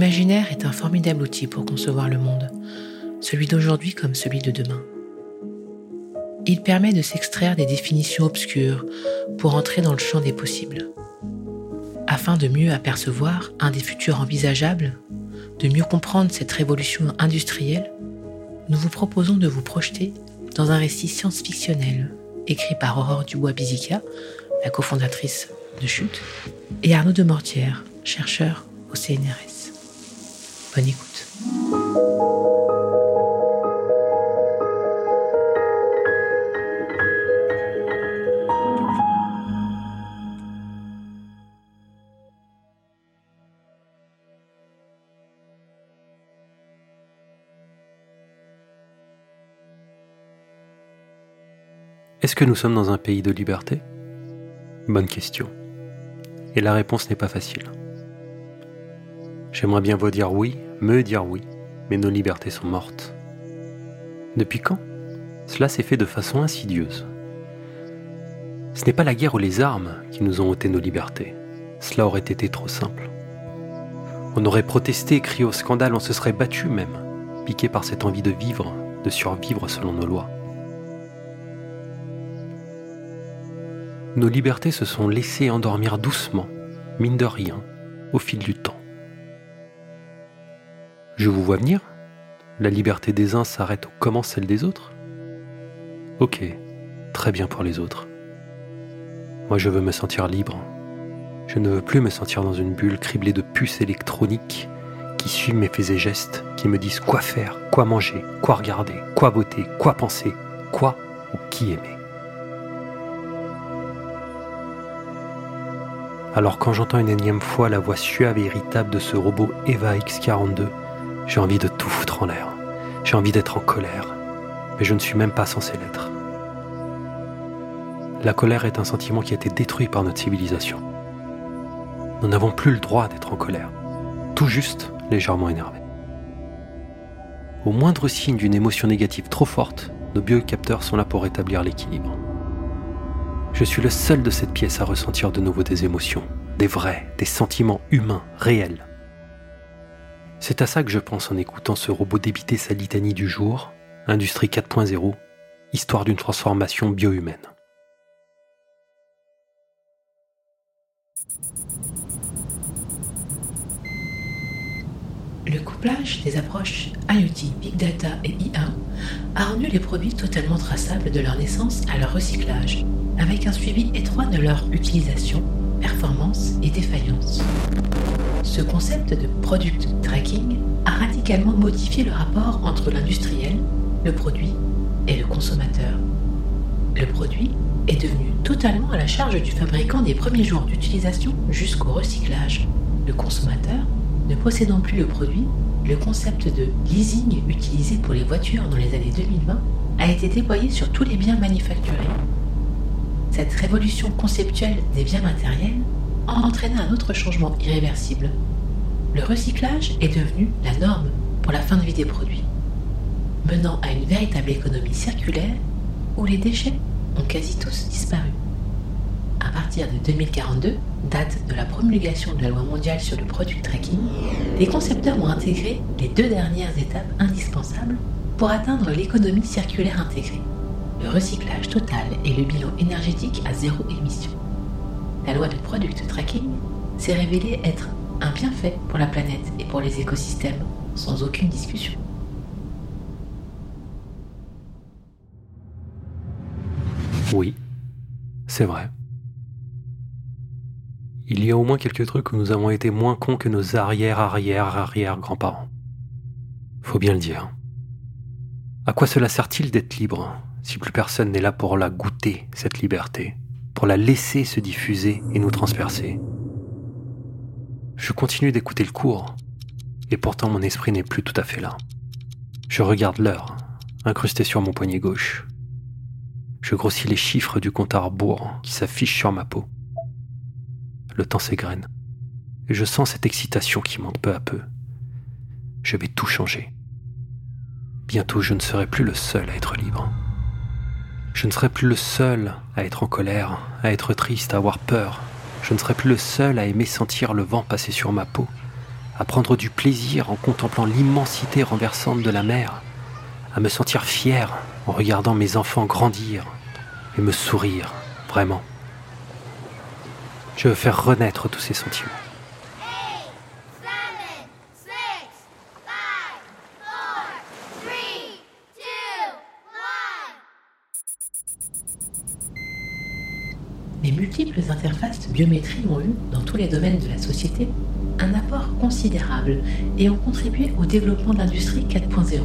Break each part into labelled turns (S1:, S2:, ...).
S1: L'imaginaire est un formidable outil pour concevoir le monde, celui d'aujourd'hui comme celui de demain. Il permet de s'extraire des définitions obscures pour entrer dans le champ des possibles. Afin de mieux apercevoir un des futurs envisageables, de mieux comprendre cette révolution industrielle, nous vous proposons de vous projeter dans un récit science-fictionnel écrit par Aurore Dubois-Bizica, la cofondatrice de Chute, et Arnaud de Mortière, chercheur au CNRS.
S2: Est-ce que nous sommes dans un pays de liberté? Bonne question. Et la réponse n'est pas facile. J'aimerais bien vous dire oui, me dire oui, mais nos libertés sont mortes. Depuis quand Cela s'est fait de façon insidieuse? Ce n'est pas la guerre ou les armes qui nous ont ôté nos libertés. Cela aurait été trop simple. On aurait protesté, crié au scandale, on se serait battu même, piqué par cette envie de vivre, de survivre selon nos lois. nos libertés se sont laissées endormir doucement, mine de rien, au fil du temps. Je vous vois venir La liberté des uns s'arrête où commence celle des autres Ok, très bien pour les autres. Moi je veux me sentir libre. Je ne veux plus me sentir dans une bulle criblée de puces électroniques qui suivent mes faits et gestes, qui me disent quoi faire, quoi manger, quoi regarder, quoi voter, quoi penser, quoi ou qui aimer. Alors quand j'entends une énième fois la voix suave et irritable de ce robot Eva X42, j'ai envie de tout foutre en l'air. J'ai envie d'être en colère. Mais je ne suis même pas censé l'être. La colère est un sentiment qui a été détruit par notre civilisation. Nous n'avons plus le droit d'être en colère. Tout juste légèrement énervé. Au moindre signe d'une émotion négative trop forte, nos biocapteurs sont là pour rétablir l'équilibre. Je suis le seul de cette pièce à ressentir de nouveau des émotions, des vrais, des sentiments humains, réels. C'est à ça que je pense en écoutant ce robot débiter sa litanie du jour, Industrie 4.0, histoire d'une transformation bio-humaine.
S1: Le couplage des approches IoT, Big Data et IA a rendu les produits totalement traçables de leur naissance à leur recyclage, avec un suivi étroit de leur utilisation, performance et défaillance. Ce concept de product tracking a radicalement modifié le rapport entre l'industriel, le produit et le consommateur. Le produit est devenu totalement à la charge du fabricant des premiers jours d'utilisation jusqu'au recyclage. Le consommateur, ne possédant plus le produit, le concept de leasing utilisé pour les voitures dans les années 2020 a été déployé sur tous les biens manufacturés cette révolution conceptuelle des biens matériels a entraîné un autre changement irréversible. Le recyclage est devenu la norme pour la fin de vie des produits, menant à une véritable économie circulaire où les déchets ont quasi tous disparu. À partir de 2042, date de la promulgation de la loi mondiale sur le product tracking, les concepteurs ont intégré les deux dernières étapes indispensables pour atteindre l'économie circulaire intégrée le recyclage total et le bilan énergétique à zéro émission. La loi de product tracking s'est révélée être un bienfait pour la planète et pour les écosystèmes, sans aucune discussion.
S2: Oui, c'est vrai. Il y a au moins quelques trucs où nous avons été moins cons que nos arrière-arrière-arrière-grands-parents. Faut bien le dire. À quoi cela sert-il d'être libre? Si plus personne n'est là pour la goûter, cette liberté, pour la laisser se diffuser et nous transpercer. Je continue d'écouter le cours, et pourtant mon esprit n'est plus tout à fait là. Je regarde l'heure, incrustée sur mon poignet gauche. Je grossis les chiffres du compte à rebours qui s'affiche sur ma peau. Le temps s'égrène, et je sens cette excitation qui monte peu à peu. Je vais tout changer. Bientôt je ne serai plus le seul à être libre. Je ne serai plus le seul à être en colère, à être triste, à avoir peur. Je ne serai plus le seul à aimer sentir le vent passer sur ma peau, à prendre du plaisir en contemplant l'immensité renversante de la mer, à me sentir fier en regardant mes enfants grandir et me sourire, vraiment. Je veux faire renaître tous ces sentiments.
S1: Multiples interfaces de biométrie ont eu, dans tous les domaines de la société, un apport considérable et ont contribué au développement de l'industrie 4.0.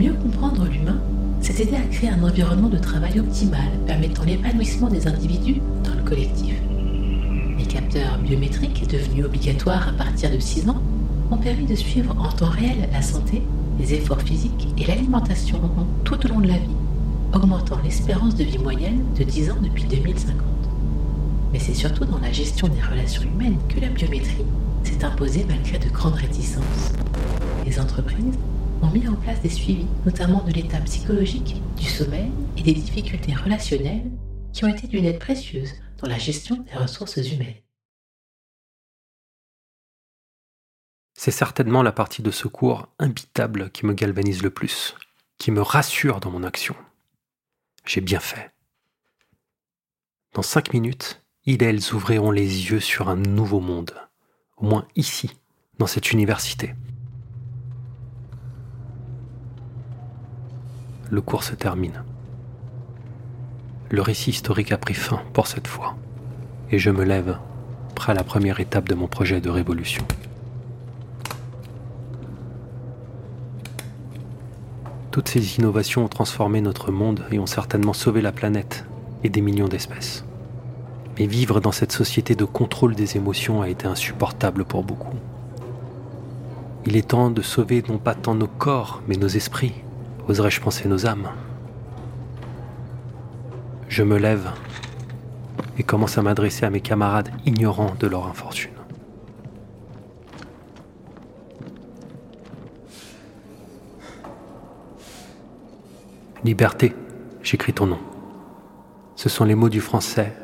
S1: Mieux comprendre l'humain, c'est aider à créer un environnement de travail optimal permettant l'épanouissement des individus dans le collectif. Les capteurs biométriques, devenus obligatoires à partir de 6 ans, ont permis de suivre en temps réel la santé, les efforts physiques et l'alimentation tout au long de la vie, augmentant l'espérance de vie moyenne de 10 ans depuis 2050 mais c'est surtout dans la gestion des relations humaines que la biométrie s'est imposée malgré de grandes réticences. Les entreprises ont mis en place des suivis, notamment de l'état psychologique, du sommeil et des difficultés relationnelles qui ont été d'une aide précieuse dans la gestion des ressources humaines.
S2: C'est certainement la partie de secours imbitable qui me galvanise le plus, qui me rassure dans mon action. J'ai bien fait. Dans cinq minutes, ils ouvriront les yeux sur un nouveau monde, au moins ici, dans cette université. Le cours se termine. Le récit historique a pris fin pour cette fois, et je me lève, prêt à la première étape de mon projet de révolution. Toutes ces innovations ont transformé notre monde et ont certainement sauvé la planète et des millions d'espèces. Mais vivre dans cette société de contrôle des émotions a été insupportable pour beaucoup. Il est temps de sauver non pas tant nos corps, mais nos esprits, oserais-je penser nos âmes. Je me lève et commence à m'adresser à mes camarades ignorants de leur infortune. Liberté, j'écris ton nom. Ce sont les mots du français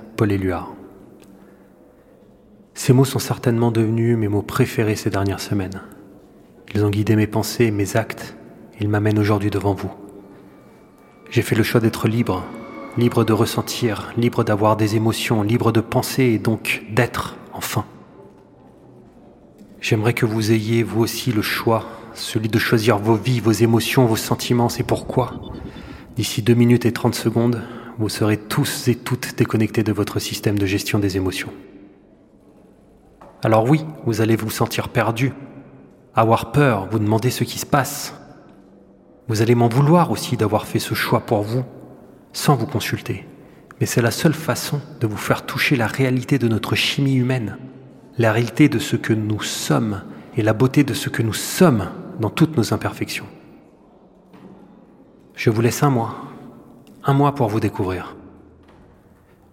S2: Ces mots sont certainement devenus mes mots préférés ces dernières semaines. Ils ont guidé mes pensées mes actes. Ils m'amènent aujourd'hui devant vous. J'ai fait le choix d'être libre, libre de ressentir, libre d'avoir des émotions, libre de penser et donc d'être, enfin. J'aimerais que vous ayez, vous aussi, le choix, celui de choisir vos vies, vos émotions, vos sentiments, c'est pourquoi. D'ici deux minutes et trente secondes, vous serez tous et toutes déconnectés de votre système de gestion des émotions. Alors oui, vous allez vous sentir perdu, avoir peur, vous demander ce qui se passe. Vous allez m'en vouloir aussi d'avoir fait ce choix pour vous, sans vous consulter. Mais c'est la seule façon de vous faire toucher la réalité de notre chimie humaine, la réalité de ce que nous sommes et la beauté de ce que nous sommes dans toutes nos imperfections. Je vous laisse un mois un mois pour vous découvrir.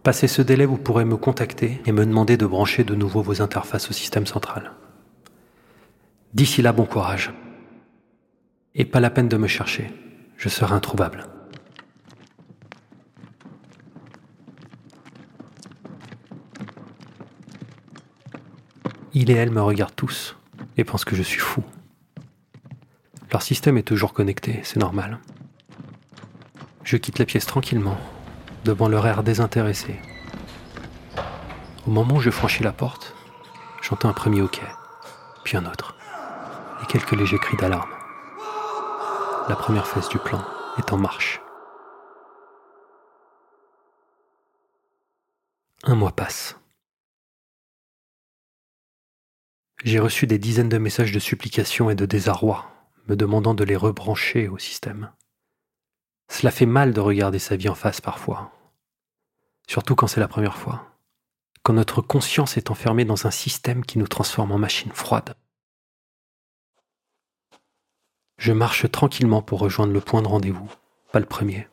S2: Passé ce délai, vous pourrez me contacter et me demander de brancher de nouveau vos interfaces au système central. D'ici là, bon courage. Et pas la peine de me chercher, je serai introuvable. Il et elle me regardent tous et pensent que je suis fou. Leur système est toujours connecté, c'est normal. Je quitte la pièce tranquillement, devant leur air désintéressé. Au moment où je franchis la porte, j'entends un premier hoquet, puis un autre, et quelques légers cris d'alarme. La première phase du plan est en marche. Un mois passe. J'ai reçu des dizaines de messages de supplication et de désarroi, me demandant de les rebrancher au système. Cela fait mal de regarder sa vie en face parfois, surtout quand c'est la première fois, quand notre conscience est enfermée dans un système qui nous transforme en machine froide. Je marche tranquillement pour rejoindre le point de rendez-vous, pas le premier.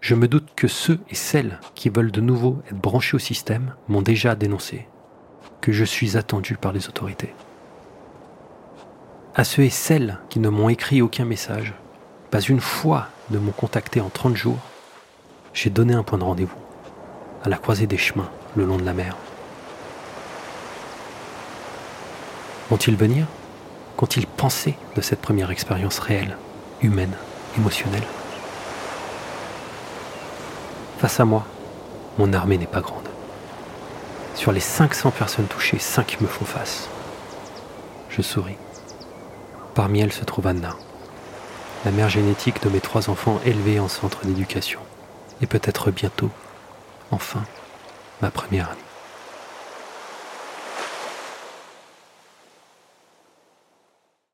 S2: Je me doute que ceux et celles qui veulent de nouveau être branchés au système m'ont déjà dénoncé, que je suis attendu par les autorités. À ceux et celles qui ne m'ont écrit aucun message, pas une fois de m'ont contacté en 30 jours, j'ai donné un point de rendez-vous, à la croisée des chemins, le long de la mer. Vont-ils venir? Qu'ont-ils pensé de cette première expérience réelle, humaine, émotionnelle? Face à moi, mon armée n'est pas grande. Sur les 500 personnes touchées, 5 me font face. Je souris. Parmi elles se trouve Anna, la mère génétique de mes trois enfants élevés en centre d'éducation, et peut-être bientôt, enfin, ma première amie.